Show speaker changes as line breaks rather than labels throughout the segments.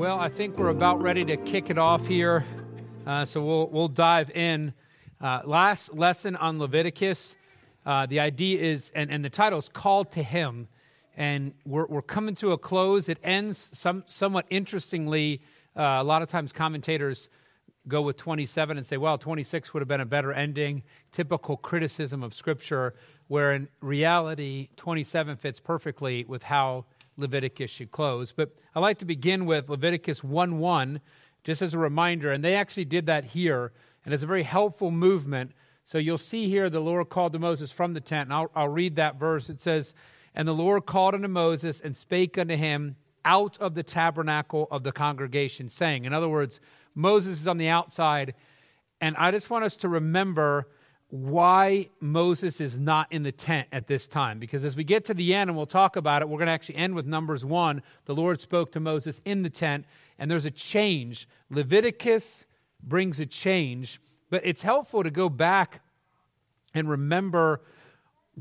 Well, I think we're about ready to kick it off here. Uh, so we'll, we'll dive in. Uh, last lesson on Leviticus. Uh, the idea is, and, and the title is Called to Him. And we're, we're coming to a close. It ends some, somewhat interestingly. Uh, a lot of times commentators go with 27 and say, well, 26 would have been a better ending. Typical criticism of Scripture, where in reality, 27 fits perfectly with how Leviticus should close. But I like to begin with Leviticus 1 1, just as a reminder. And they actually did that here. And it's a very helpful movement. So you'll see here the Lord called to Moses from the tent. And I'll, I'll read that verse. It says, And the Lord called unto Moses and spake unto him out of the tabernacle of the congregation, saying, In other words, Moses is on the outside. And I just want us to remember why Moses is not in the tent at this time. Because as we get to the end, and we'll talk about it, we're going to actually end with Numbers 1. The Lord spoke to Moses in the tent, and there's a change. Leviticus brings a change, but it's helpful to go back and remember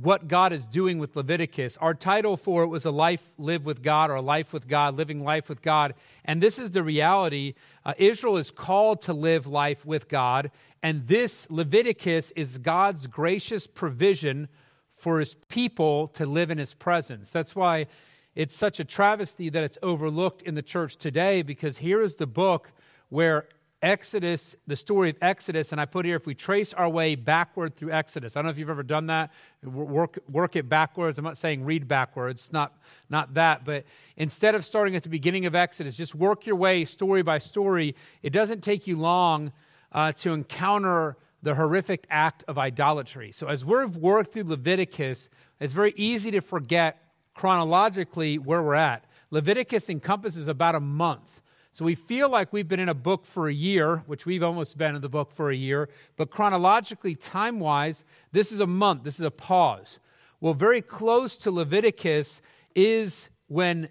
what God is doing with Leviticus. Our title for it was A Life Lived with God or A Life with God, Living Life with God. And this is the reality. Uh, Israel is called to live life with God. And this Leviticus is God's gracious provision for his people to live in his presence. That's why it's such a travesty that it's overlooked in the church today because here is the book where Exodus, the story of Exodus, and I put here if we trace our way backward through Exodus. I don't know if you've ever done that. Work, work it backwards. I'm not saying read backwards, not, not that. But instead of starting at the beginning of Exodus, just work your way story by story. It doesn't take you long uh, to encounter the horrific act of idolatry. So as we've worked through Leviticus, it's very easy to forget chronologically where we're at. Leviticus encompasses about a month. So we feel like we've been in a book for a year, which we've almost been in the book for a year, but chronologically, time wise, this is a month, this is a pause. Well, very close to Leviticus is when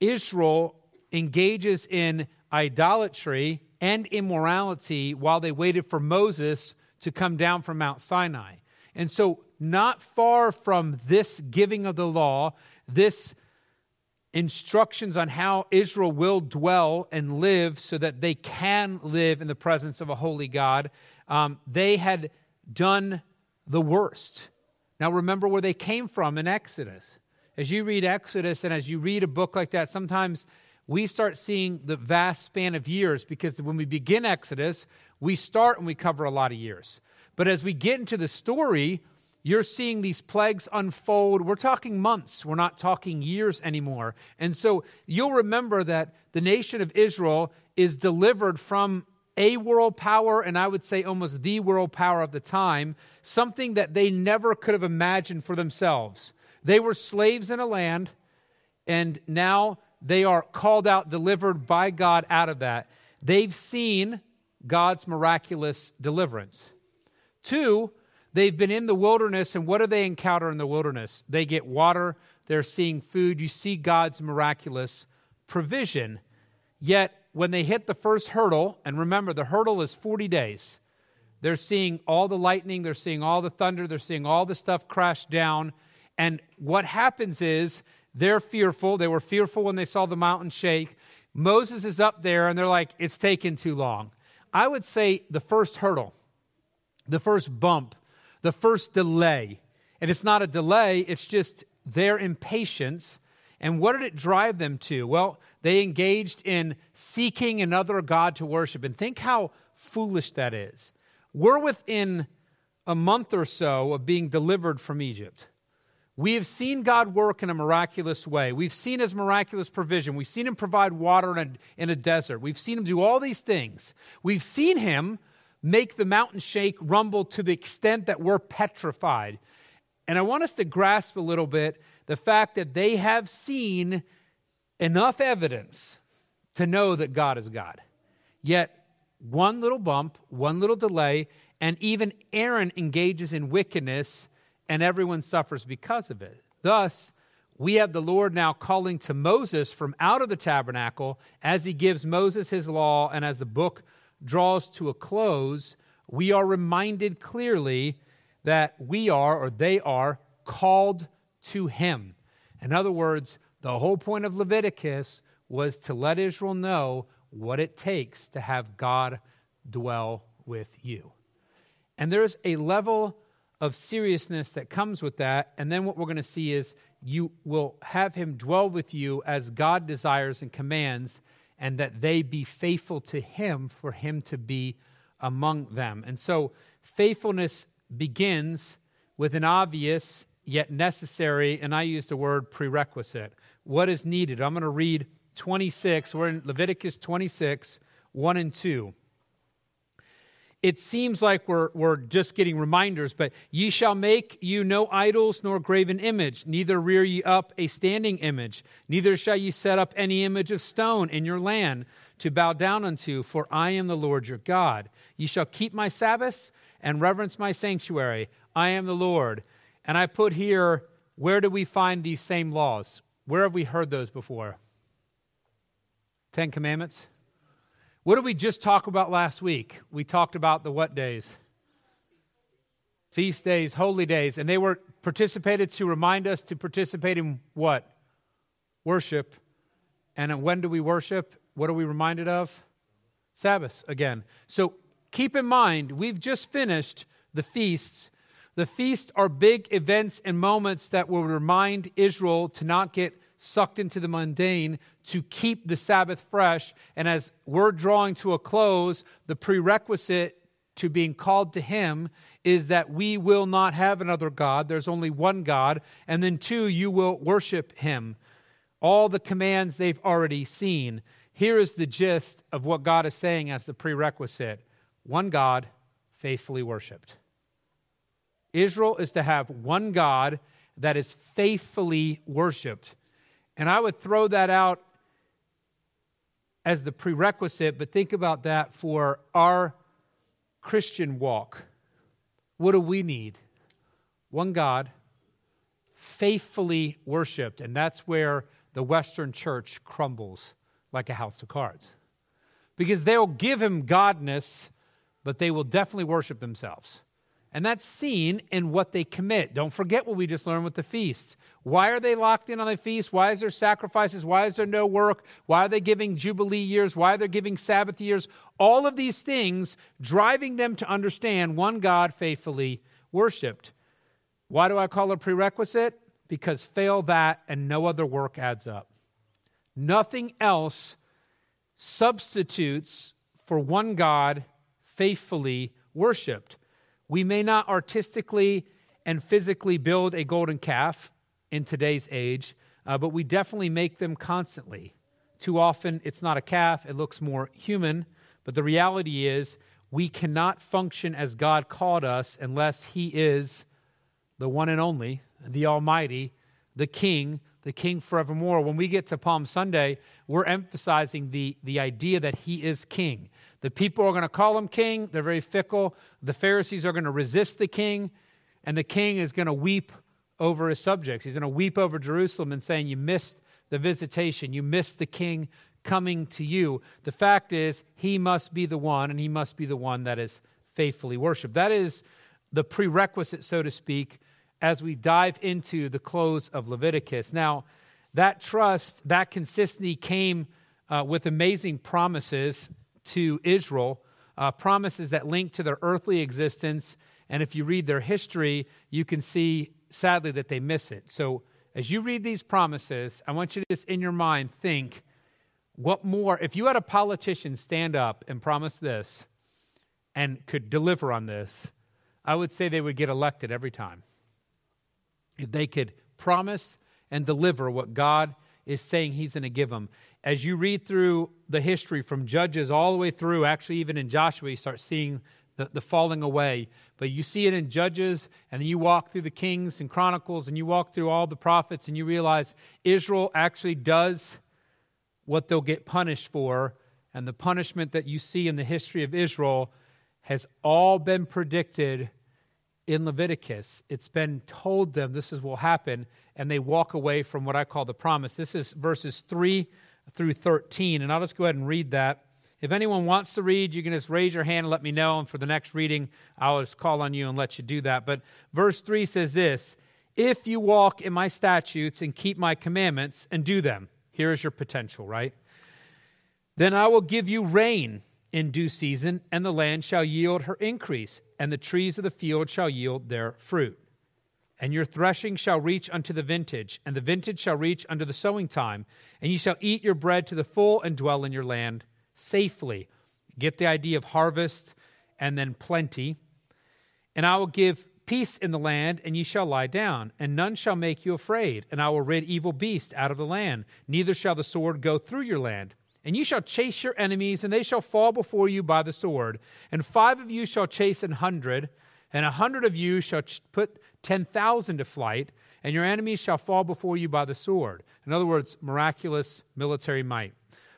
Israel engages in idolatry and immorality while they waited for Moses to come down from Mount Sinai. And so, not far from this giving of the law, this instructions on how Israel will dwell and live so that they can live in the presence of a holy God, um, they had done the worst. Now, remember where they came from in Exodus. As you read Exodus and as you read a book like that, sometimes we start seeing the vast span of years because when we begin Exodus, we start and we cover a lot of years. But as we get into the story, you're seeing these plagues unfold. We're talking months, we're not talking years anymore. And so you'll remember that the nation of Israel is delivered from a world power, and I would say almost the world power of the time, something that they never could have imagined for themselves. They were slaves in a land, and now they are called out, delivered by God out of that. They've seen God's miraculous deliverance. Two, They've been in the wilderness, and what do they encounter in the wilderness? They get water, they're seeing food. You see God's miraculous provision. Yet, when they hit the first hurdle, and remember, the hurdle is 40 days, they're seeing all the lightning, they're seeing all the thunder, they're seeing all the stuff crash down. And what happens is they're fearful. They were fearful when they saw the mountain shake. Moses is up there, and they're like, it's taken too long. I would say the first hurdle, the first bump, the first delay. And it's not a delay, it's just their impatience. And what did it drive them to? Well, they engaged in seeking another God to worship. And think how foolish that is. We're within a month or so of being delivered from Egypt. We have seen God work in a miraculous way. We've seen his miraculous provision. We've seen him provide water in a, in a desert. We've seen him do all these things. We've seen him make the mountain shake, rumble to the extent that we're petrified. And I want us to grasp a little bit the fact that they have seen enough evidence to know that God is God. Yet, one little bump, one little delay, and even Aaron engages in wickedness, and everyone suffers because of it. Thus, we have the Lord now calling to Moses from out of the tabernacle as he gives Moses his law and as the book draws to a close, we are reminded clearly that we are, or they are, called to Him. In other words, the whole point of Leviticus was to let Israel know what it takes to have God dwell with you. And there's a level of seriousness that comes with that. And then what we're going to see is you will have him dwell with you as God desires and commands, and that they be faithful to him for him to be among them. And so faithfulness begins with an obvious yet necessary, and I use the word prerequisite. What is needed? I'm going to read 26. We're in Leviticus 26, 1 and 2 it seems like we're, we're just getting reminders, but ye shall make you no idols nor graven image, neither rear ye up a standing image, neither shall ye set up any image of stone in your land to bow down unto, for I am the Lord your God. Ye shall keep my Sabbaths and reverence my sanctuary. I am the Lord. And I put here, where do we find these same laws? Where have we heard those before? Ten Commandments? What did we just talk about last week? We talked about the what days? Feast days, holy days, and they were participated to remind us to participate in what? Worship. And when do we worship? What are we reminded of? Sabbath again. So keep in mind, we've just finished the feasts. The feasts are big events and moments that will remind Israel to not get sucked into the mundane to keep the Sabbath fresh. And as we're drawing to a close, the prerequisite to being called to Him is that we will not have another God. There's only one God. And then, two, you will worship Him. All the commands they've already seen. Here is the gist of what God is saying as the prerequisite one God, faithfully worshiped. Israel is to have one God that is faithfully worshiped. And I would throw that out as the prerequisite, but think about that for our Christian walk. What do we need? One God, faithfully worshiped. And that's where the Western church crumbles like a house of cards. Because they'll give him godness, but they will definitely worship themselves. And that's seen in what they commit. Don't forget what we just learned with the feasts. Why are they locked in on the feast? Why is there sacrifices? Why is there no work? Why are they giving Jubilee years? Why are they giving Sabbath years? All of these things driving them to understand one God faithfully worshiped. Why do I call it a prerequisite? Because fail that and no other work adds up. Nothing else substitutes for one God faithfully worshiped. We may not artistically and physically build a golden calf in today's age, uh, but we definitely make them constantly. Too often, it's not a calf, it looks more human. But the reality is, we cannot function as God called us unless He is the one and only, the Almighty, the King, the King forevermore. When we get to Palm Sunday, we're emphasizing the, the idea that He is King. The people are going to call him king. They're very fickle. The Pharisees are going to resist the king, and the king is going to weep over his subjects. He's going to weep over Jerusalem and saying, You missed the visitation. You missed the king coming to you. The fact is, he must be the one, and he must be the one that is faithfully worshiped. That is the prerequisite, so to speak, as we dive into the close of Leviticus. Now, that trust, that consistency came uh, with amazing promises to Israel, uh, promises that link to their earthly existence. And if you read their history, you can see, sadly, that they miss it. So as you read these promises, I want you to just in your mind think what more, if you had a politician stand up and promise this and could deliver on this, I would say they would get elected every time. They could promise and deliver what God is saying He's going to give them as you read through the history from Judges all the way through, actually, even in Joshua, you start seeing the, the falling away. But you see it in Judges, and then you walk through the Kings and Chronicles, and you walk through all the prophets, and you realize Israel actually does what they'll get punished for. And the punishment that you see in the history of Israel has all been predicted in Leviticus. It's been told them this is will happen, and they walk away from what I call the promise. This is verses 3 through 13. And I'll just go ahead and read that. If anyone wants to read, you can just raise your hand and let me know. And for the next reading, I'll just call on you and let you do that. But verse 3 says this If you walk in my statutes and keep my commandments and do them, here is your potential, right? Then I will give you rain in due season, and the land shall yield her increase, and the trees of the field shall yield their fruit. And your threshing shall reach unto the vintage, and the vintage shall reach unto the sowing time, and ye shall eat your bread to the full and dwell in your land safely. Get the idea of harvest and then plenty. And I will give peace in the land, and ye shall lie down, and none shall make you afraid. And I will rid evil beasts out of the land, neither shall the sword go through your land. And you shall chase your enemies, and they shall fall before you by the sword. And five of you shall chase an hundred, and a hundred of you shall ch- put ten thousand to flight, and your enemies shall fall before you by the sword. In other words, miraculous military might.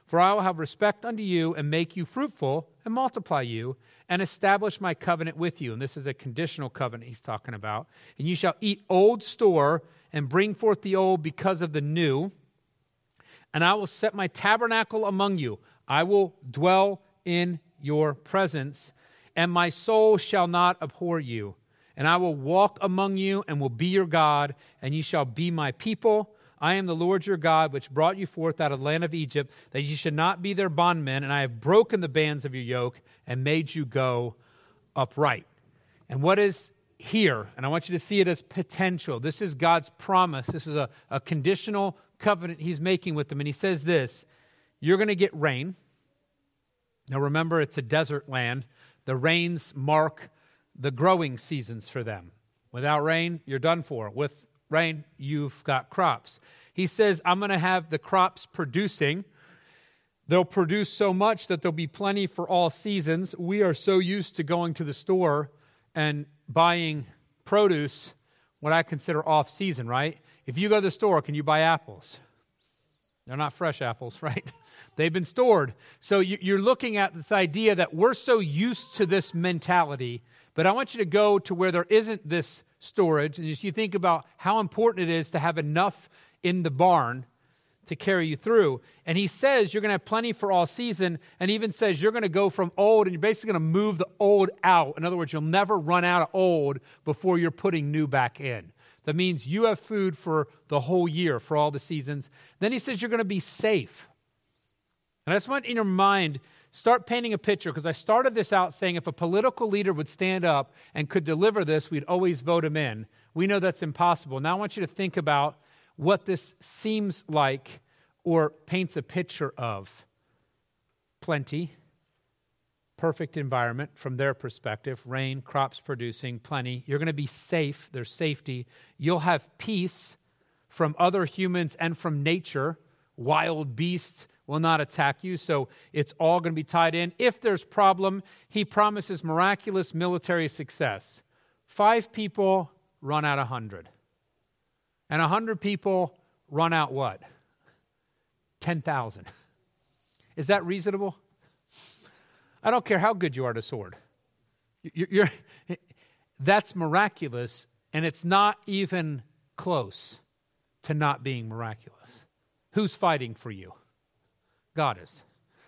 For I will have respect unto you, and make you fruitful, and multiply you, and establish my covenant with you. And this is a conditional covenant he's talking about. And you shall eat old store, and bring forth the old because of the new and I will set my tabernacle among you. I will dwell in your presence, and my soul shall not abhor you. And I will walk among you and will be your God, and ye shall be my people. I am the Lord your God, which brought you forth out of the land of Egypt, that ye should not be their bondmen, and I have broken the bands of your yoke and made you go upright. And what is here, and I want you to see it as potential. This is God's promise. This is a, a conditional covenant he's making with them. And he says this You're going to get rain. Now remember, it's a desert land. The rains mark the growing seasons for them. Without rain, you're done for. With rain, you've got crops. He says, I'm going to have the crops producing. They'll produce so much that there'll be plenty for all seasons. We are so used to going to the store and buying produce, what I consider off season, right? If you go to the store, can you buy apples? They're not fresh apples, right? They've been stored. So you're looking at this idea that we're so used to this mentality, but I want you to go to where there isn't this storage. And you think about how important it is to have enough in the barn to carry you through. And he says you're going to have plenty for all season, and even says you're going to go from old and you're basically going to move the old out. In other words, you'll never run out of old before you're putting new back in. That means you have food for the whole year, for all the seasons. Then he says you're going to be safe. And I just want in your mind, start painting a picture because I started this out saying if a political leader would stand up and could deliver this, we'd always vote him in. We know that's impossible. Now I want you to think about what this seems like or paints a picture of plenty perfect environment from their perspective rain, crops producing, plenty. You're going to be safe, there's safety. You'll have peace from other humans and from nature. Wild beasts will not attack you, so it's all going to be tied in. If there's problem, he promises miraculous military success. Five people run out a hundred. And a hundred people run out what? 10,000. Is that reasonable? I don't care how good you are a sword. You're, you're, that's miraculous, and it's not even close to not being miraculous. Who's fighting for you? God is.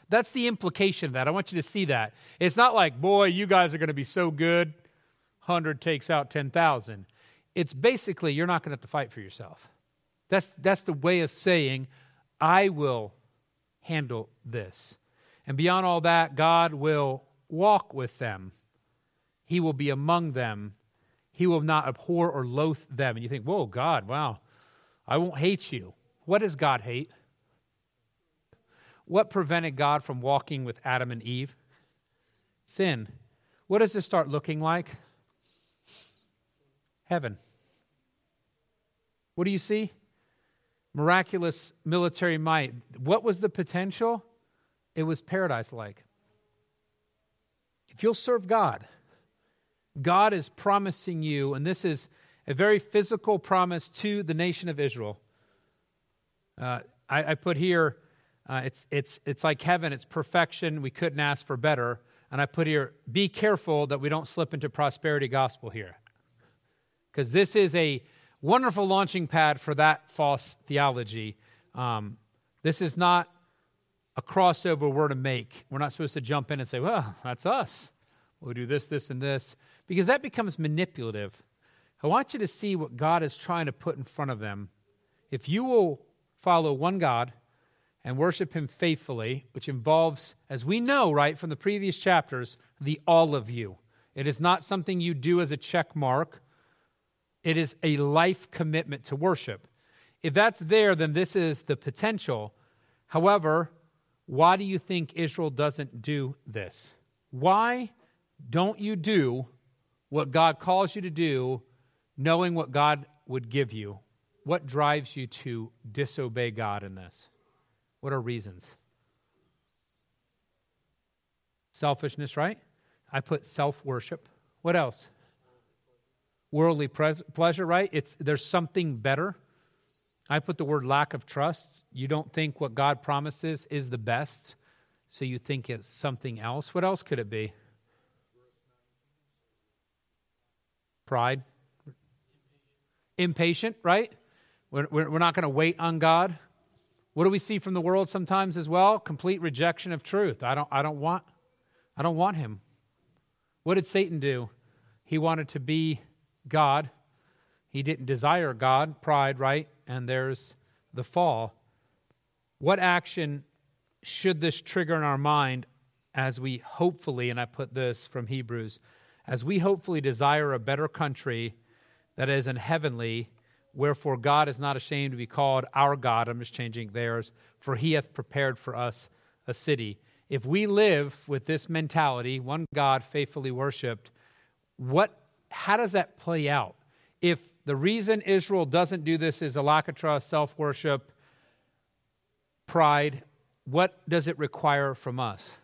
That's the implication of that. I want you to see that. It's not like, boy, you guys are going to be so good, 100 takes out 10,000. It's basically, you're not going to have to fight for yourself. That's, that's the way of saying, I will handle this. And beyond all that, God will walk with them. He will be among them. He will not abhor or loathe them. And you think, whoa, God, wow, I won't hate you. What does God hate? What prevented God from walking with Adam and Eve? Sin. What does this start looking like? Heaven. What do you see? Miraculous military might. What was the potential? it was paradise like. If you'll serve God, God is promising you, and this is a very physical promise to the nation of Israel. Uh, I, I, put here, uh, it's, it's, it's like heaven, it's perfection. We couldn't ask for better. And I put here, be careful that we don't slip into prosperity gospel here. Because this is a wonderful launching pad for that false theology. Um, this is not a crossover we're to make. We're not supposed to jump in and say, well, that's us. We'll do this, this, and this, because that becomes manipulative. I want you to see what God is trying to put in front of them. If you will follow one God and worship him faithfully, which involves, as we know, right, from the previous chapters, the all of you. It is not something you do as a check mark, it is a life commitment to worship. If that's there, then this is the potential. However, why do you think Israel doesn't do this? Why don't you do what God calls you to do, knowing what God would give you? What drives you to disobey God in this? What are reasons? Selfishness, right? I put self worship. What else? Worldly pleasure, right? It's there's something better. I put the word lack of trust. You don't think what God promises is the best, so you think it's something else. What else could it be? Pride. Impatient, right? We're, we're not going to wait on God. What do we see from the world sometimes as well? Complete rejection of truth. I don't, I don't want, I don't want him. What did Satan do? He wanted to be God. He didn't desire God, pride, right? And there's the fall. What action should this trigger in our mind as we hopefully, and I put this from Hebrews, as we hopefully desire a better country that is in heavenly, Wherefore God is not ashamed to be called our God. I'm just changing theirs, for he hath prepared for us a city. If we live with this mentality, one God faithfully worshiped, what how does that play out? If the reason Israel doesn't do this is a lack of trust, self worship, pride, what does it require from us?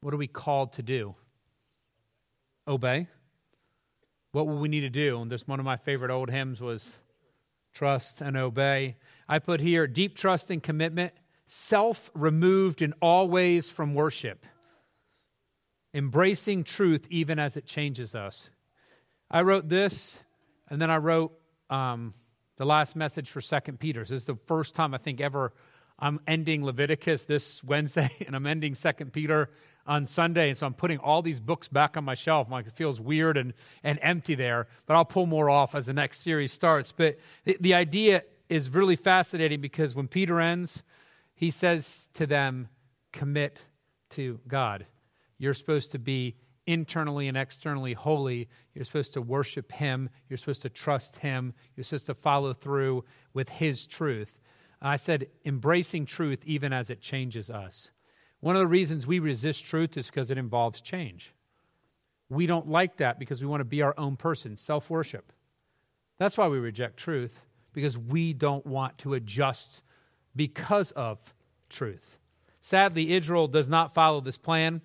What are we called to do? Obey. What will we need to do? And this one of my favorite old hymns was trust and obey. I put here deep trust and commitment, self removed in all ways from worship, embracing truth even as it changes us. I wrote this, and then I wrote um, the last message for Second Peter. This is the first time I think ever I'm ending Leviticus this Wednesday, and I'm ending Second Peter on Sunday. And so I'm putting all these books back on my shelf. Like it feels weird and, and empty there, but I'll pull more off as the next series starts. But the, the idea is really fascinating because when Peter ends, he says to them, commit to God. You're supposed to be internally and externally holy. You're supposed to worship Him. You're supposed to trust Him. You're supposed to follow through with His truth. I said, embracing truth even as it changes us. One of the reasons we resist truth is because it involves change. We don't like that because we want to be our own person, self worship. That's why we reject truth, because we don't want to adjust because of truth. Sadly, Israel does not follow this plan.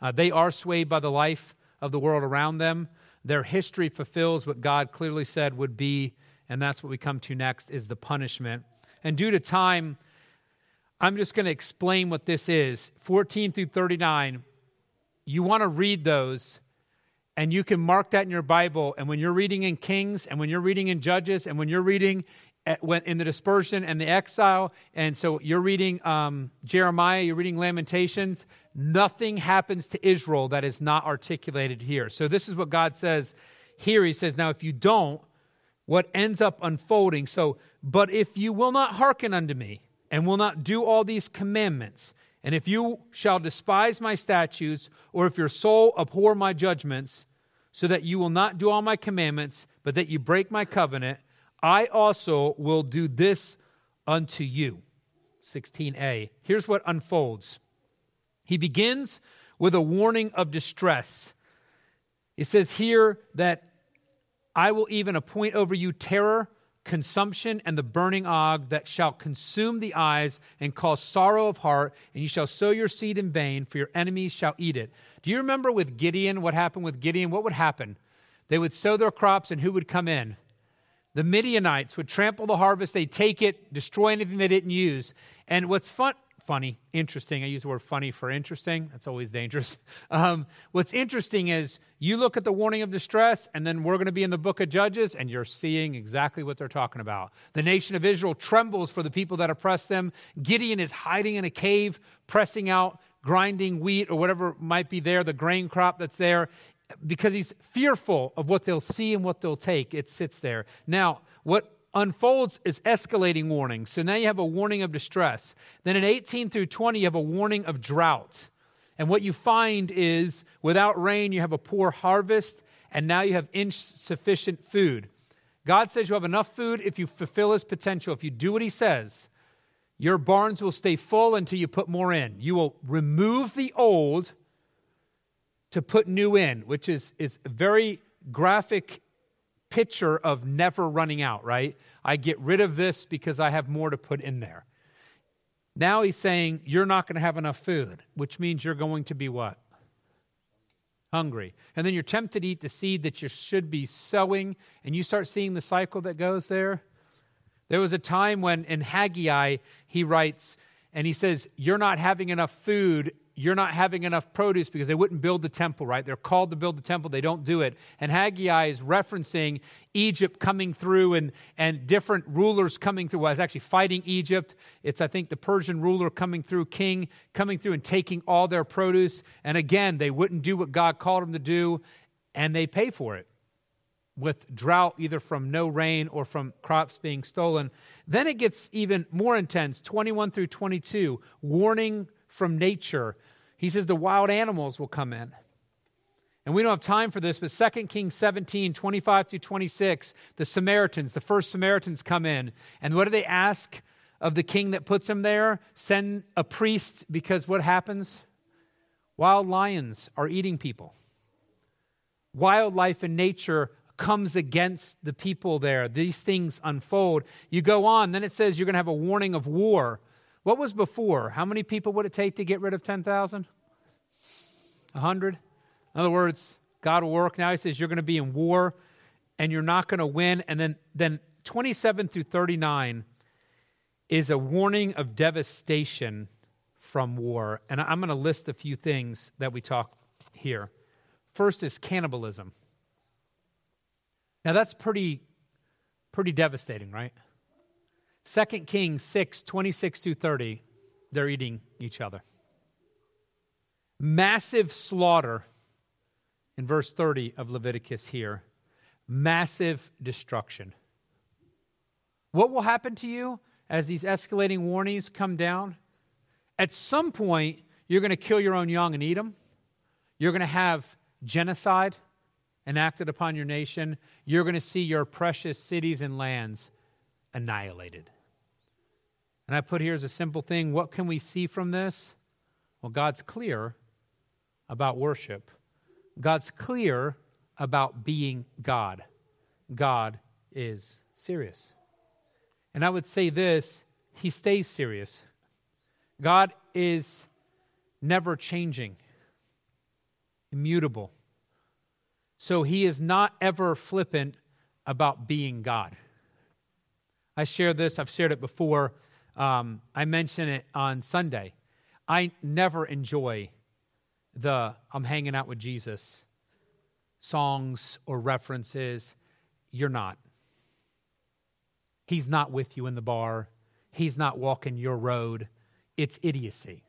Uh, they are swayed by the life of the world around them. Their history fulfills what God clearly said would be, and that's what we come to next is the punishment. And due to time, I'm just going to explain what this is 14 through 39. You want to read those, and you can mark that in your Bible. And when you're reading in Kings, and when you're reading in Judges, and when you're reading in the dispersion and the exile, and so you're reading um, Jeremiah, you're reading Lamentations, nothing happens to Israel that is not articulated here. So this is what God says here. He says, Now, if you don't, what ends up unfolding, so, but if you will not hearken unto me, and will not do all these commandments, and if you shall despise my statutes, or if your soul abhor my judgments, so that you will not do all my commandments, but that you break my covenant, I also will do this unto you. 16a. Here's what unfolds. He begins with a warning of distress. It says here that I will even appoint over you terror consumption and the burning og that shall consume the eyes and cause sorrow of heart, and you shall sow your seed in vain, for your enemies shall eat it. Do you remember with Gideon what happened with Gideon? What would happen? They would sow their crops, and who would come in? The Midianites would trample the harvest, they'd take it, destroy anything they didn't use. And what's fun, funny, interesting. I use the word funny for interesting. That's always dangerous. Um, what's interesting is you look at the warning of distress, and then we're going to be in the book of Judges, and you're seeing exactly what they're talking about. The nation of Israel trembles for the people that oppress them. Gideon is hiding in a cave, pressing out, grinding wheat or whatever might be there, the grain crop that's there, because he's fearful of what they'll see and what they'll take. It sits there. Now, what unfolds is escalating warning. So now you have a warning of distress. Then in 18 through 20, you have a warning of drought. And what you find is without rain, you have a poor harvest, and now you have insufficient food. God says you have enough food if you fulfill his potential. If you do what he says, your barns will stay full until you put more in. You will remove the old to put new in, which is, is a very graphic picture of never running out, right? I get rid of this because I have more to put in there. Now he's saying you're not going to have enough food, which means you're going to be what? Hungry. And then you're tempted to eat the seed that you should be sowing, and you start seeing the cycle that goes there. There was a time when in Haggai, he writes, and he says, You're not having enough food you're not having enough produce because they wouldn't build the temple, right? They're called to build the temple, they don't do it. And Haggai is referencing Egypt coming through and, and different rulers coming through. Well, it's actually fighting Egypt. It's, I think, the Persian ruler coming through, king coming through and taking all their produce. And again, they wouldn't do what God called them to do, and they pay for it with drought, either from no rain or from crops being stolen. Then it gets even more intense 21 through 22, warning from nature. He says the wild animals will come in. And we don't have time for this, but 2 Kings 17, 25 through 26, the Samaritans, the first Samaritans come in. And what do they ask of the king that puts them there? Send a priest, because what happens? Wild lions are eating people. Wildlife in nature comes against the people there. These things unfold. You go on, then it says you're going to have a warning of war. What was before? How many people would it take to get rid of 10,000? 100? In other words, God will work. Now he says you're going to be in war and you're not going to win. And then, then 27 through 39 is a warning of devastation from war. And I'm going to list a few things that we talk here. First is cannibalism. Now that's pretty pretty devastating, right? 2 Kings 6, 26 through 30, they're eating each other. Massive slaughter in verse 30 of Leviticus here. Massive destruction. What will happen to you as these escalating warnings come down? At some point, you're going to kill your own young and eat them. You're going to have genocide enacted upon your nation. You're going to see your precious cities and lands annihilated. And I put here as a simple thing what can we see from this? Well, God's clear about worship, God's clear about being God. God is serious. And I would say this He stays serious. God is never changing, immutable. So he is not ever flippant about being God. I share this, I've shared it before. Um, I mentioned it on Sunday. I never enjoy the I'm hanging out with Jesus songs or references. You're not. He's not with you in the bar. He's not walking your road. It's idiocy.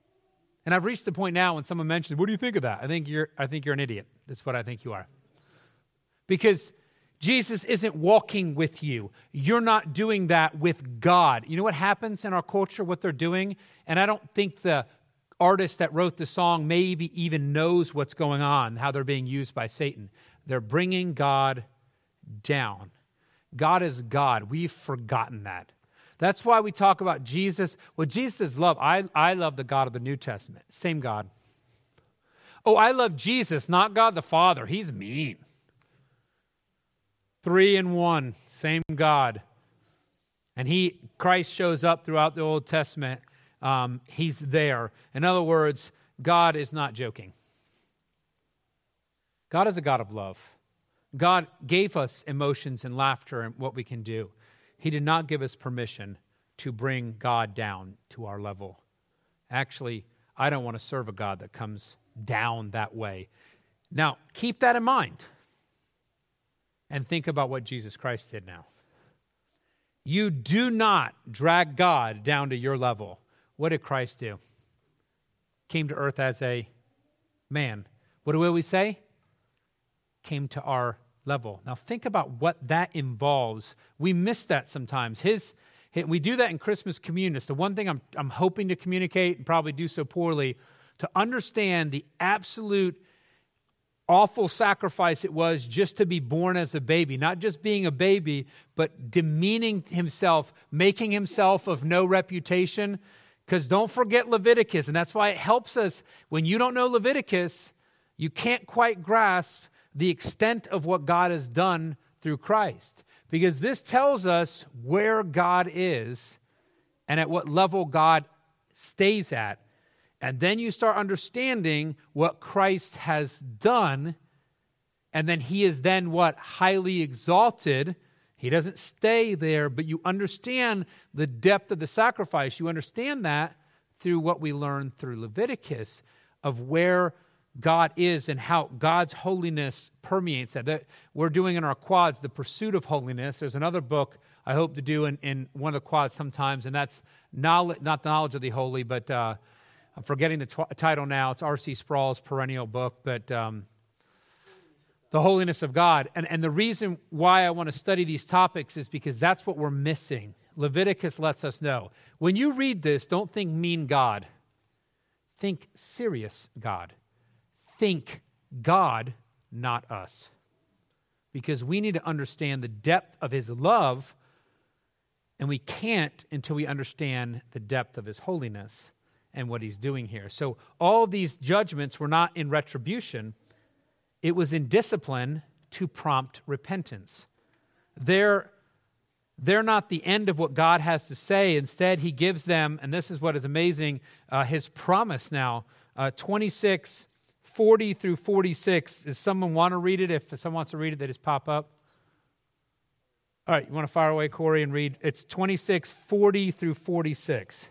And I've reached the point now when someone mentions, "What do you think of that?" I think you're I think you're an idiot. That's what I think you are. Because Jesus isn't walking with you. You're not doing that with God. You know what happens in our culture, what they're doing? And I don't think the artist that wrote the song maybe even knows what's going on, how they're being used by Satan. They're bringing God down. God is God. We've forgotten that. That's why we talk about Jesus. Well, Jesus is love. I, I love the God of the New Testament. Same God. Oh, I love Jesus, not God the Father. He's mean. Three in one, same God. And he, Christ shows up throughout the Old Testament. Um, he's there. In other words, God is not joking. God is a God of love. God gave us emotions and laughter and what we can do. He did not give us permission to bring God down to our level. Actually, I don't want to serve a God that comes down that way. Now, keep that in mind and think about what Jesus Christ did now. You do not drag God down to your level. What did Christ do? Came to earth as a man. What do we always say? Came to our level. Now, think about what that involves. We miss that sometimes. His, we do that in Christmas communion. The one thing I'm, I'm hoping to communicate and probably do so poorly to understand the absolute awful sacrifice it was just to be born as a baby, not just being a baby, but demeaning himself, making himself of no reputation. Because don't forget Leviticus, and that's why it helps us when you don't know Leviticus, you can't quite grasp the extent of what God has done through Christ. Because this tells us where God is and at what level God stays at and then you start understanding what Christ has done. And then he is then what? Highly exalted. He doesn't stay there, but you understand the depth of the sacrifice. You understand that through what we learn through Leviticus of where God is and how God's holiness permeates that. that. We're doing in our quads the pursuit of holiness. There's another book I hope to do in, in one of the quads sometimes, and that's knowledge, not the knowledge of the holy, but uh, I'm forgetting the t- title now. It's R.C. Sproul's perennial book, but um, The Holiness of God. And, and the reason why I want to study these topics is because that's what we're missing. Leviticus lets us know. When you read this, don't think mean God, think serious God. Think God, not us. Because we need to understand the depth of His love, and we can't until we understand the depth of His holiness and what he's doing here. So all these judgments were not in retribution, it was in discipline to prompt repentance. They're, they're not the end of what God has to say. Instead, he gives them, and this is what is amazing, uh, his promise now. Uh, 26, 40 through 46. Does someone want to read it? If someone wants to read it, they just pop up. All right, you want to fire away, Corey, and read? It's 26, 40 through 46.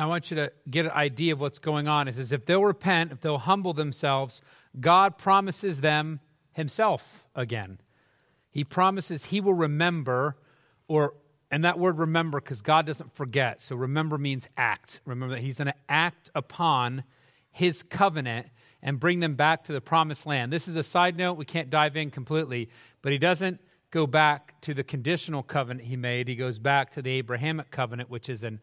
I want you to get an idea of what's going on. It says, if they'll repent, if they'll humble themselves, God promises them Himself again. He promises He will remember, or, and that word remember, because God doesn't forget. So remember means act. Remember that He's going to act upon His covenant and bring them back to the promised land. This is a side note. We can't dive in completely, but He doesn't go back to the conditional covenant He made. He goes back to the Abrahamic covenant, which is an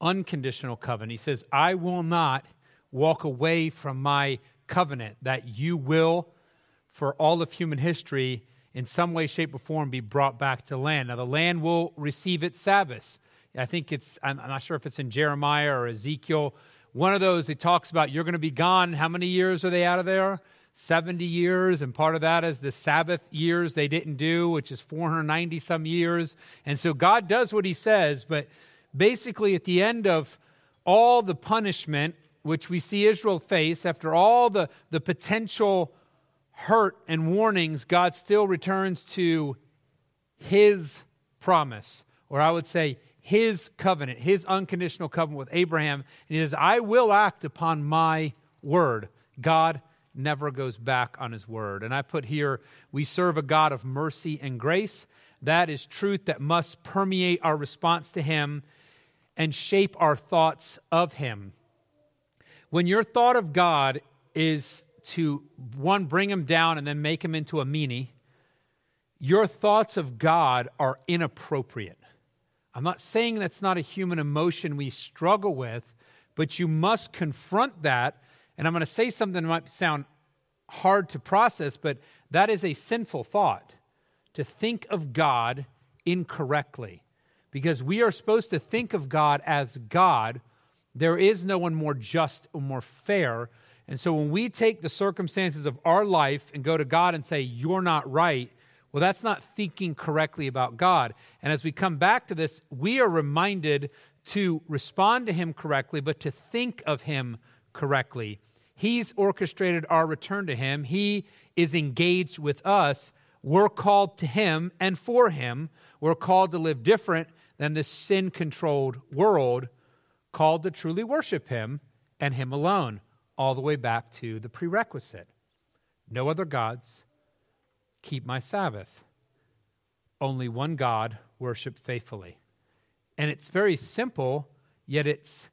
unconditional covenant. He says, I will not walk away from my covenant, that you will, for all of human history, in some way, shape, or form, be brought back to land. Now, the land will receive its Sabbaths. I think it's, I'm not sure if it's in Jeremiah or Ezekiel. One of those, it talks about you're going to be gone. How many years are they out of there? 70 years, and part of that is the Sabbath years they didn't do, which is 490 some years. And so God does what he says, but basically at the end of all the punishment which we see Israel face, after all the, the potential hurt and warnings, God still returns to his promise, or I would say his covenant, his unconditional covenant with Abraham. And he says, I will act upon my word. God never goes back on his word. And I put here, we serve a God of mercy and grace. That is truth that must permeate our response to him and shape our thoughts of Him. When your thought of God is to, one, bring Him down and then make Him into a meanie, your thoughts of God are inappropriate. I'm not saying that's not a human emotion we struggle with, but you must confront that. And I'm going to say something that might sound hard to process, but that is a sinful thought to think of God incorrectly. Because we are supposed to think of God as God. There is no one more just or more fair. And so when we take the circumstances of our life and go to God and say, You're not right, well, that's not thinking correctly about God. And as we come back to this, we are reminded to respond to Him correctly, but to think of Him correctly. He's orchestrated our return to Him, He is engaged with us. We're called to Him and for Him. We're called to live different than this sin controlled world, called to truly worship Him and Him alone, all the way back to the prerequisite no other gods, keep my Sabbath. Only one God, worship faithfully. And it's very simple, yet it's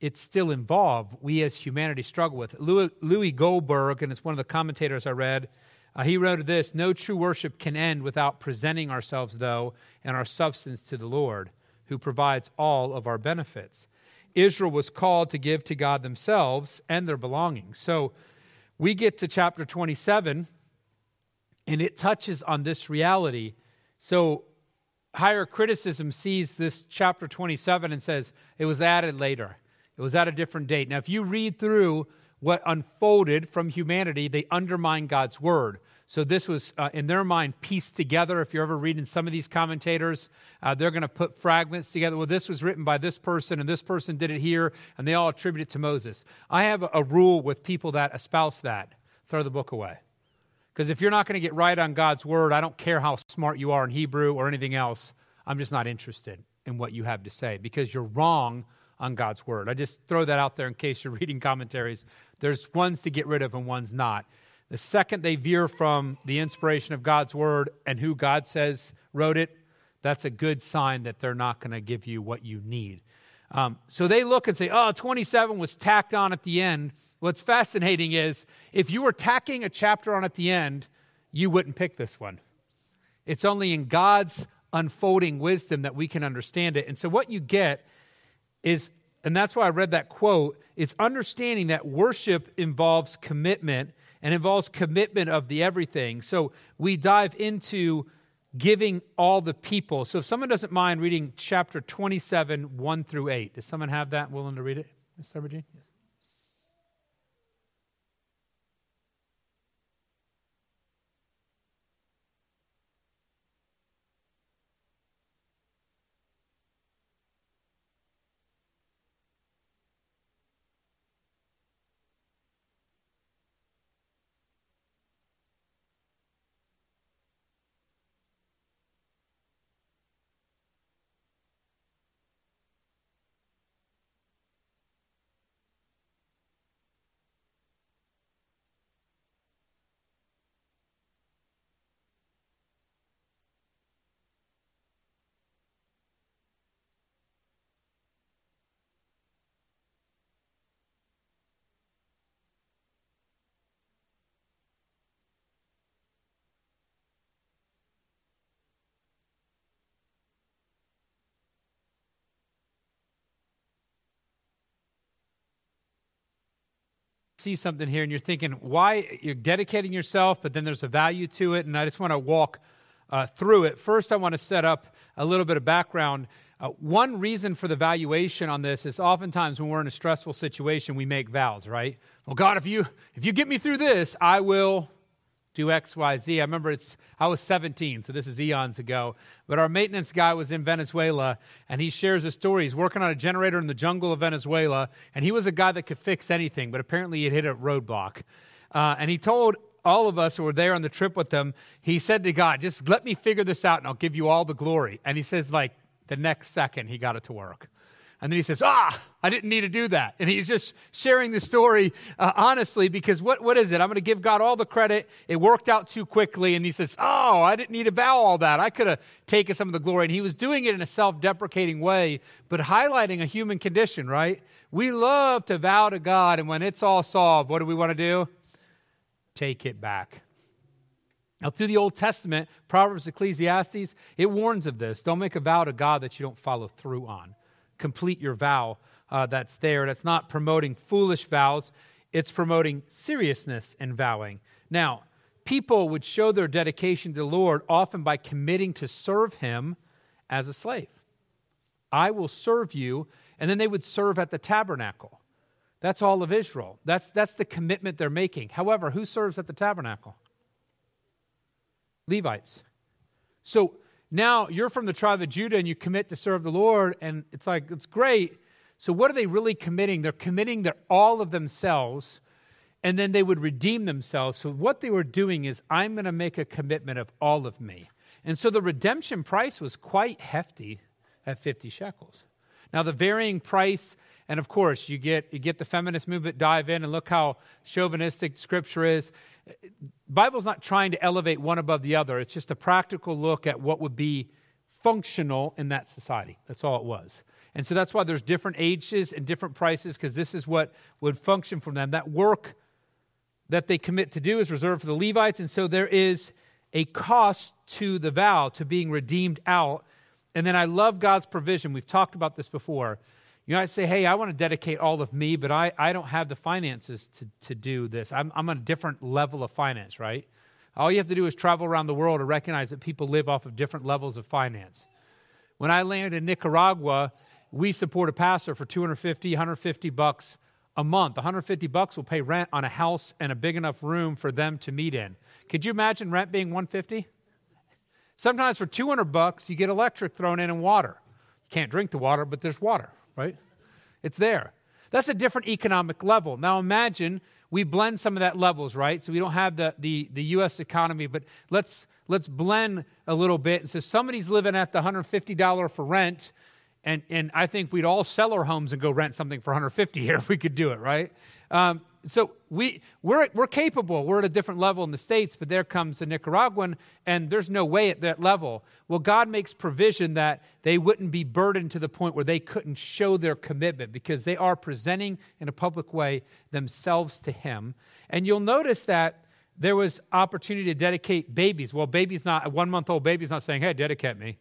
it's still involved. We as humanity struggle with it. Louis, Louis Goldberg, and it's one of the commentators I read, uh, he wrote this No true worship can end without presenting ourselves, though, and our substance to the Lord, who provides all of our benefits. Israel was called to give to God themselves and their belongings. So we get to chapter 27, and it touches on this reality. So higher criticism sees this chapter 27 and says it was added later, it was at a different date. Now, if you read through what unfolded from humanity, they undermine God's word. So this was, uh, in their mind, pieced together. If you're ever reading some of these commentators, uh, they're going to put fragments together. Well, this was written by this person, and this person did it here, and they all attribute it to Moses. I have a, a rule with people that espouse that throw the book away. Because if you're not going to get right on God's word, I don't care how smart you are in Hebrew or anything else, I'm just not interested in what you have to say because you're wrong on God's word. I just throw that out there in case you're reading commentaries. There's ones to get rid of and ones not. The second they veer from the inspiration of God's word and who God says wrote it, that's a good sign that they're not going to give you what you need. Um, so they look and say, oh, 27 was tacked on at the end. What's fascinating is if you were tacking a chapter on at the end, you wouldn't pick this one. It's only in God's unfolding wisdom that we can understand it. And so what you get is, and that's why I read that quote, it's understanding that worship involves commitment and involves commitment of the everything. So we dive into giving all the people. So if someone doesn't mind reading chapter 27, 1 through 8, does someone have that willing to read it? Mr. Yes. See something here and you're thinking why you're dedicating yourself, but then there's a value to it, and I just want to walk uh, through it. First, I want to set up a little bit of background. Uh, one reason for the valuation on this is oftentimes when we're in a stressful situation, we make vows, right? Well, God, if you if you get me through this, I will do X, Y, Z. I remember it's I was 17, so this is eons ago. But our maintenance guy was in Venezuela, and he shares a story. He's working on a generator in the jungle of Venezuela, and he was a guy that could fix anything, but apparently he hit a roadblock. Uh, and he told all of us who were there on the trip with him, he said to God, "Just let me figure this out, and I'll give you all the glory." And he says, like the next second, he got it to work. And then he says, Ah, I didn't need to do that. And he's just sharing the story uh, honestly because what, what is it? I'm going to give God all the credit. It worked out too quickly. And he says, Oh, I didn't need to vow all that. I could have taken some of the glory. And he was doing it in a self deprecating way, but highlighting a human condition, right? We love to vow to God. And when it's all solved, what do we want to do? Take it back. Now, through the Old Testament, Proverbs, Ecclesiastes, it warns of this. Don't make a vow to God that you don't follow through on. Complete your vow uh, that's there. That's not promoting foolish vows, it's promoting seriousness in vowing. Now, people would show their dedication to the Lord often by committing to serve Him as a slave. I will serve you. And then they would serve at the tabernacle. That's all of Israel. That's, that's the commitment they're making. However, who serves at the tabernacle? Levites. So now you're from the tribe of Judah and you commit to serve the Lord, and it's like, it's great. So what are they really committing? They're committing their all of themselves, and then they would redeem themselves. So what they were doing is, I'm going to make a commitment of all of me. And so the redemption price was quite hefty at 50 shekels. Now, the varying price, and of course, you get, you get the feminist movement dive in and look how chauvinistic scripture is. Bible's not trying to elevate one above the other. It's just a practical look at what would be functional in that society. That's all it was. And so that's why there's different ages and different prices, because this is what would function for them. That work that they commit to do is reserved for the Levites, and so there is a cost to the vow, to being redeemed out. And then I love God's provision. We've talked about this before. You might say, hey, I want to dedicate all of me, but I, I don't have the finances to, to do this. I'm, I'm on a different level of finance, right? All you have to do is travel around the world to recognize that people live off of different levels of finance. When I landed in Nicaragua, we support a pastor for 250, 150 bucks a month. 150 bucks will pay rent on a house and a big enough room for them to meet in. Could you imagine rent being 150? Sometimes for 200 bucks, you get electric thrown in and water. You can't drink the water, but there's water, right? It's there. That's a different economic level. Now imagine we blend some of that levels, right? So we don't have the, the, the U.S. economy, but let's, let's blend a little bit. And so somebody's living at the $150 for rent, and, and I think we'd all sell our homes and go rent something for 150 here if we could do it, right? Um, so we, we're, we're capable. We're at a different level in the States, but there comes a Nicaraguan, and there's no way at that level. Well, God makes provision that they wouldn't be burdened to the point where they couldn't show their commitment because they are presenting in a public way themselves to Him. And you'll notice that there was opportunity to dedicate babies. Well, baby's not, a one month old baby's not saying, hey, dedicate me.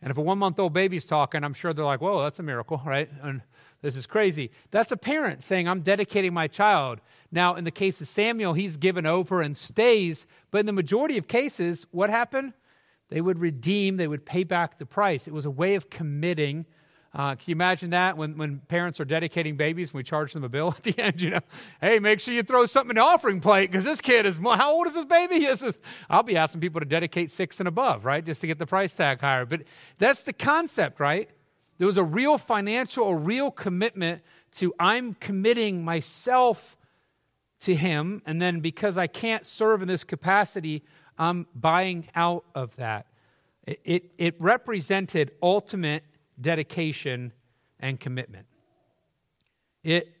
And if a one month old baby's talking, I'm sure they're like, whoa, that's a miracle, right? And this is crazy. That's a parent saying, I'm dedicating my child. Now, in the case of Samuel, he's given over and stays. But in the majority of cases, what happened? They would redeem, they would pay back the price. It was a way of committing. Uh, can you imagine that when, when parents are dedicating babies and we charge them a bill at the end? You know, hey, make sure you throw something in the offering plate because this kid is, how old is this baby? This is, I'll be asking people to dedicate six and above, right? Just to get the price tag higher. But that's the concept, right? There was a real financial, a real commitment to I'm committing myself to Him. And then because I can't serve in this capacity, I'm buying out of that. It, it, it represented ultimate dedication and commitment. It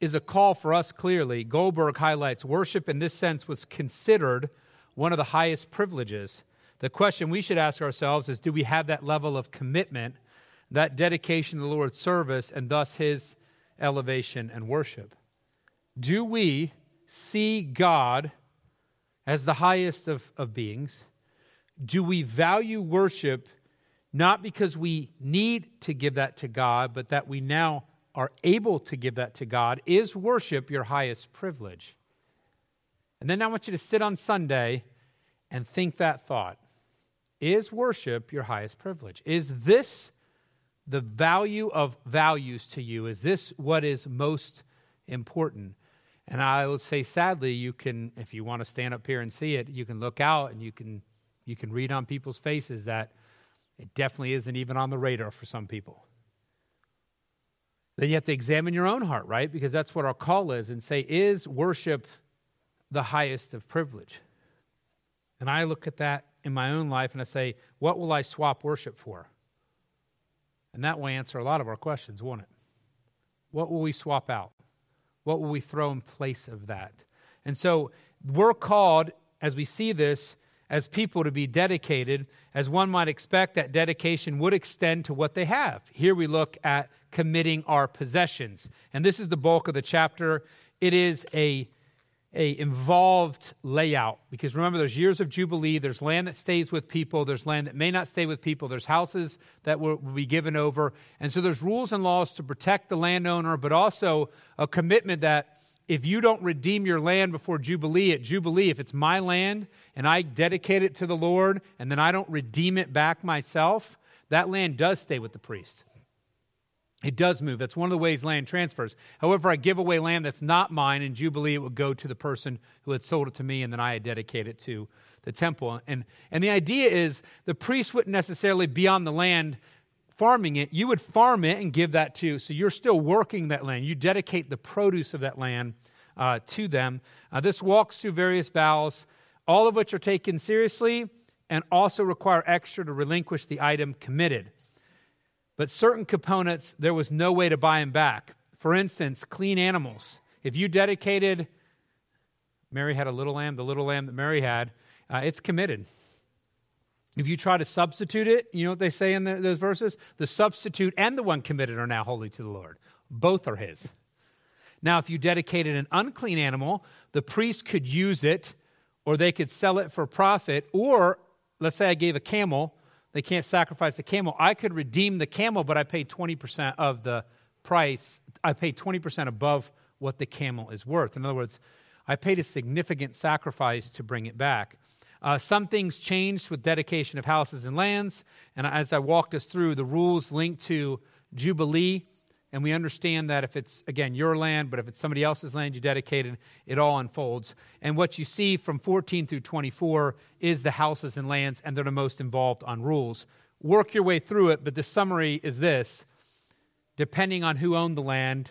is a call for us clearly. Goldberg highlights worship in this sense was considered one of the highest privileges. The question we should ask ourselves is do we have that level of commitment that dedication to the Lord's service and thus his elevation and worship. Do we see God as the highest of, of beings? Do we value worship not because we need to give that to God, but that we now are able to give that to God? Is worship your highest privilege? And then I want you to sit on Sunday and think that thought. Is worship your highest privilege? Is this the value of values to you. Is this what is most important? And I would say, sadly, you can, if you want to stand up here and see it, you can look out and you can, you can read on people's faces that it definitely isn't even on the radar for some people. Then you have to examine your own heart, right? Because that's what our call is, and say, is worship the highest of privilege? And I look at that in my own life and I say, what will I swap worship for? And that will answer a lot of our questions, won't it? What will we swap out? What will we throw in place of that? And so we're called, as we see this, as people to be dedicated, as one might expect, that dedication would extend to what they have. Here we look at committing our possessions. And this is the bulk of the chapter. It is a, a involved layout. Because remember there's years of jubilee there's land that stays with people there's land that may not stay with people there's houses that will, will, be given over. And so there's rules and laws to protect the landowner but also a commitment that if you don't redeem your land before jubilee at jubilee if it's my land and i dedicate it to the lord and then i don't redeem it back myself that land does stay with the priest it does move. That's one of the ways land transfers. However, I give away land that's not mine in Jubilee, it would go to the person who had sold it to me, and then I dedicate it to the temple. And, and the idea is the priest wouldn't necessarily be on the land farming it. You would farm it and give that to. So you're still working that land. You dedicate the produce of that land uh, to them. Uh, this walks through various vows, all of which are taken seriously and also require extra to relinquish the item committed. But certain components, there was no way to buy them back. For instance, clean animals. If you dedicated, Mary had a little lamb, the little lamb that Mary had, uh, it's committed. If you try to substitute it, you know what they say in the, those verses? The substitute and the one committed are now holy to the Lord. Both are his. Now, if you dedicated an unclean animal, the priest could use it, or they could sell it for profit, or let's say I gave a camel they can't sacrifice the camel. I could redeem the camel, but I paid 20% of the price. I paid 20% above what the camel is worth. In other words, I paid a significant sacrifice to bring it back. Uh, some things changed with dedication of houses and lands. And as I walked us through, the rules linked to Jubilee and we understand that if it's, again, your land, but if it's somebody else's land you dedicated, it all unfolds. And what you see from 14 through 24 is the houses and lands, and they're the most involved on rules. Work your way through it, but the summary is this depending on who owned the land,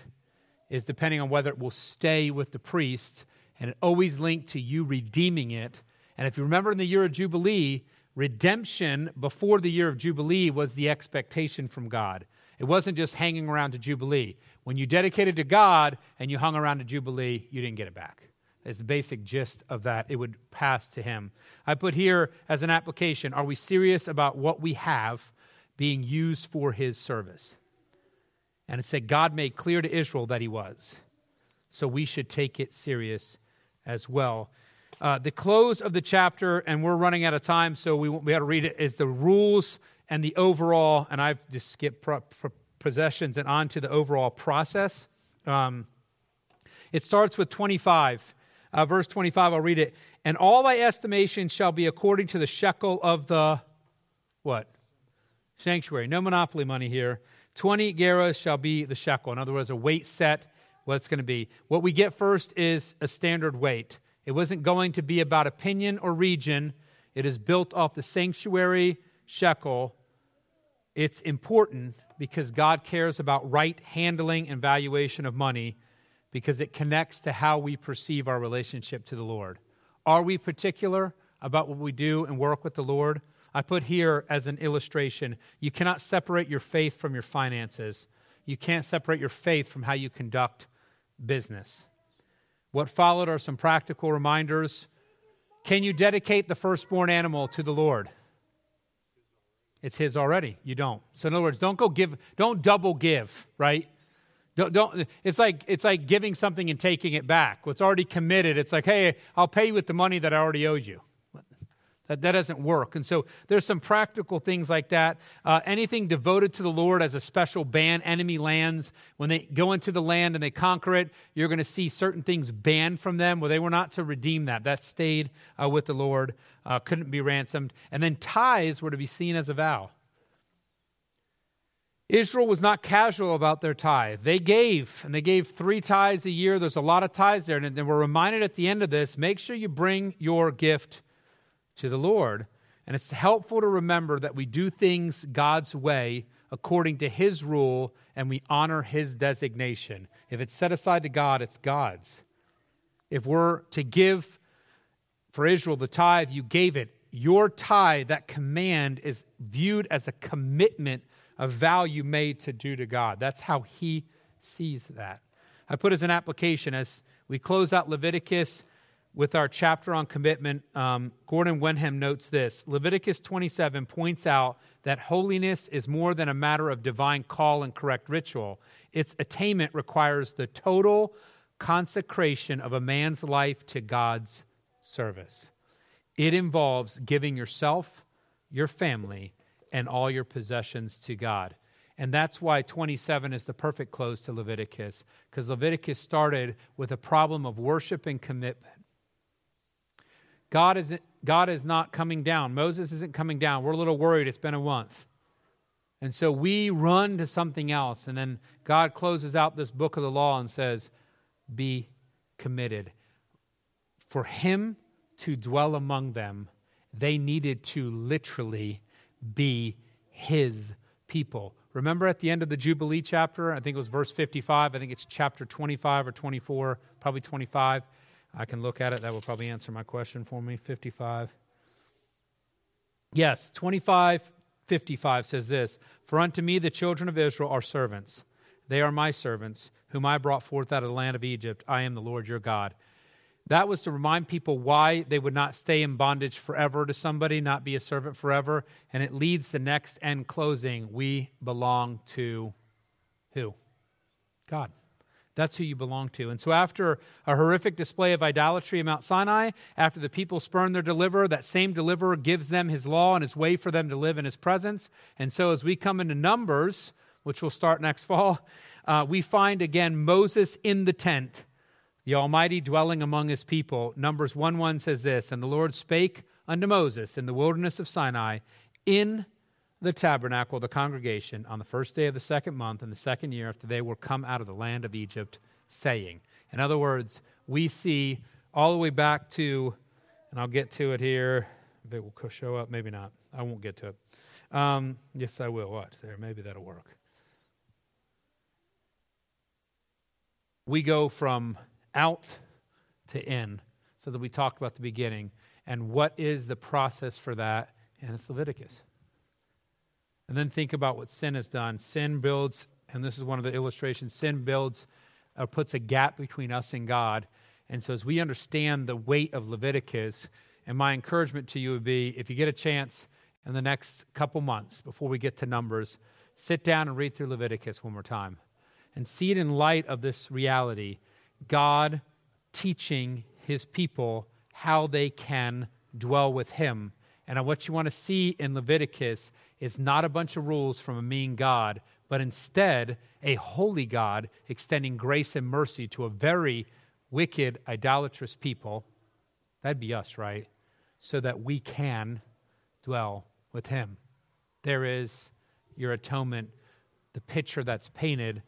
is depending on whether it will stay with the priest, and it always linked to you redeeming it. And if you remember in the year of Jubilee, redemption before the year of Jubilee was the expectation from God. It wasn't just hanging around to Jubilee. When you dedicated to God and you hung around to Jubilee, you didn't get it back. It's the basic gist of that. It would pass to him. I put here as an application are we serious about what we have being used for his service? And it said God made clear to Israel that he was. So we should take it serious as well. Uh, the close of the chapter, and we're running out of time, so we be able to read it, is the rules and the overall, and I've just skipped pro- pro- possessions and on to the overall process. Um, it starts with 25. Uh, verse 25, I'll read it. And all thy estimation shall be according to the shekel of the what? Sanctuary. No monopoly money here. 20 gerahs shall be the shekel. In other words, a weight set, what it's going to be. What we get first is a standard weight. It wasn't going to be about opinion or region. It is built off the sanctuary shekel it's important because God cares about right handling and valuation of money because it connects to how we perceive our relationship to the Lord. Are we particular about what we do and work with the Lord? I put here as an illustration you cannot separate your faith from your finances. You can't separate your faith from how you conduct business. What followed are some practical reminders. Can you dedicate the firstborn animal to the Lord? It's his already. You don't. So in other words, don't go give, don't double give, right? Don't, don't, it's like it's like giving something and taking it back. What's already committed, it's like, hey, I'll pay you with the money that I already owed you. That, that doesn't work. And so there's some practical things like that. Uh, anything devoted to the Lord as a special ban, enemy lands, when they go into the land and they conquer it, you're going to see certain things banned from them where they were not to redeem that. That stayed uh, with the Lord, uh, couldn't be ransomed. And then tithes were to be seen as a vow. Israel was not casual about their tithe. They gave, and they gave three tithes a year. There's a lot of tithes there. And then we're reminded at the end of this make sure you bring your gift to the Lord. And it's helpful to remember that we do things God's way according to His rule and we honor His designation. If it's set aside to God, it's God's. If we're to give for Israel the tithe, you gave it. Your tithe, that command, is viewed as a commitment, a you made to do to God. That's how He sees that. I put as an application as we close out Leviticus with our chapter on commitment, um, Gordon Wenham notes this Leviticus 27 points out that holiness is more than a matter of divine call and correct ritual. Its attainment requires the total consecration of a man's life to God's service. It involves giving yourself, your family, and all your possessions to God. And that's why 27 is the perfect close to Leviticus, because Leviticus started with a problem of worship and commitment. God is, God is not coming down. Moses isn't coming down. We're a little worried. It's been a month. And so we run to something else. And then God closes out this book of the law and says, Be committed. For Him to dwell among them, they needed to literally be His people. Remember at the end of the Jubilee chapter, I think it was verse 55, I think it's chapter 25 or 24, probably 25. I can look at it. That will probably answer my question for me. 55. Yes, 25, 55 says this For unto me the children of Israel are servants. They are my servants, whom I brought forth out of the land of Egypt. I am the Lord your God. That was to remind people why they would not stay in bondage forever to somebody, not be a servant forever. And it leads the next end closing. We belong to who? God. That's who you belong to. And so, after a horrific display of idolatry in Mount Sinai, after the people spurn their deliverer, that same deliverer gives them his law and his way for them to live in his presence. And so, as we come into Numbers, which will start next fall, uh, we find again Moses in the tent, the Almighty dwelling among his people. Numbers 1 1 says this And the Lord spake unto Moses in the wilderness of Sinai in the tabernacle, the congregation, on the first day of the second month in the second year after they were come out of the land of Egypt, saying. In other words, we see all the way back to, and I'll get to it here. If it will show up, maybe not. I won't get to it. Um, yes, I will. Watch there. Maybe that'll work. We go from out to in, so that we talked about the beginning. And what is the process for that? And it's Leviticus. And then think about what sin has done. Sin builds, and this is one of the illustrations sin builds or uh, puts a gap between us and God. And so, as we understand the weight of Leviticus, and my encouragement to you would be if you get a chance in the next couple months before we get to Numbers, sit down and read through Leviticus one more time and see it in light of this reality God teaching his people how they can dwell with him. And what you want to see in Leviticus is not a bunch of rules from a mean God, but instead a holy God extending grace and mercy to a very wicked, idolatrous people. That'd be us, right? So that we can dwell with Him. There is your atonement, the picture that's painted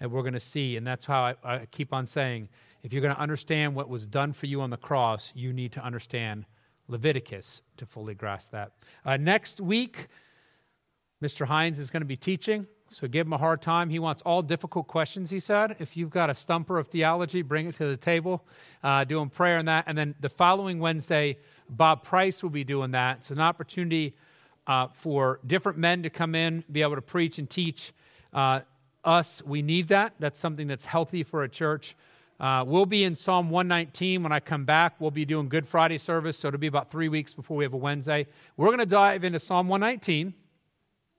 and we're going to see. And that's how I, I keep on saying if you're going to understand what was done for you on the cross, you need to understand Leviticus to fully grasp that. Uh, next week, Mr. Hines is going to be teaching, so give him a hard time. He wants all difficult questions, he said. If you've got a stumper of theology, bring it to the table. Uh, doing prayer on that. And then the following Wednesday, Bob Price will be doing that. It's an opportunity uh, for different men to come in, be able to preach and teach. Uh, us, we need that. That's something that's healthy for a church. Uh, we'll be in Psalm 119 when I come back. We'll be doing Good Friday service, so it'll be about three weeks before we have a Wednesday. We're going to dive into Psalm 119.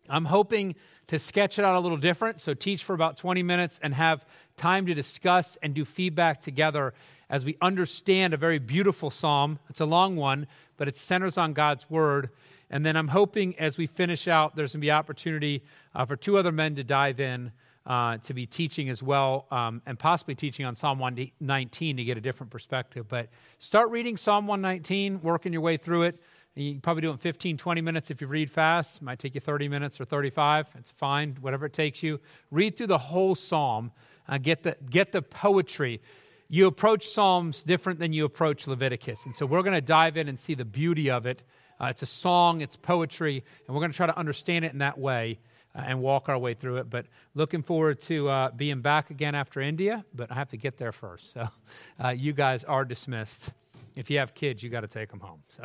I'm hoping to sketch it out a little different, so teach for about 20 minutes and have time to discuss and do feedback together as we understand a very beautiful psalm. It's a long one, but it centers on God's word. And then I'm hoping as we finish out, there's going to be opportunity uh, for two other men to dive in uh, to be teaching as well, um, and possibly teaching on Psalm 119 to get a different perspective. But start reading Psalm 119, working your way through it. You can probably do it in 15, 20 minutes if you read fast. It might take you 30 minutes or 35. It's fine, whatever it takes you. Read through the whole psalm. Uh, get, the, get the poetry. You approach Psalms different than you approach Leviticus. And so we're going to dive in and see the beauty of it. Uh, it's a song, it's poetry, and we're going to try to understand it in that way and walk our way through it. But looking forward to uh, being back again after India, but I have to get there first. So uh, you guys are dismissed. If you have kids, you got to take them home. So.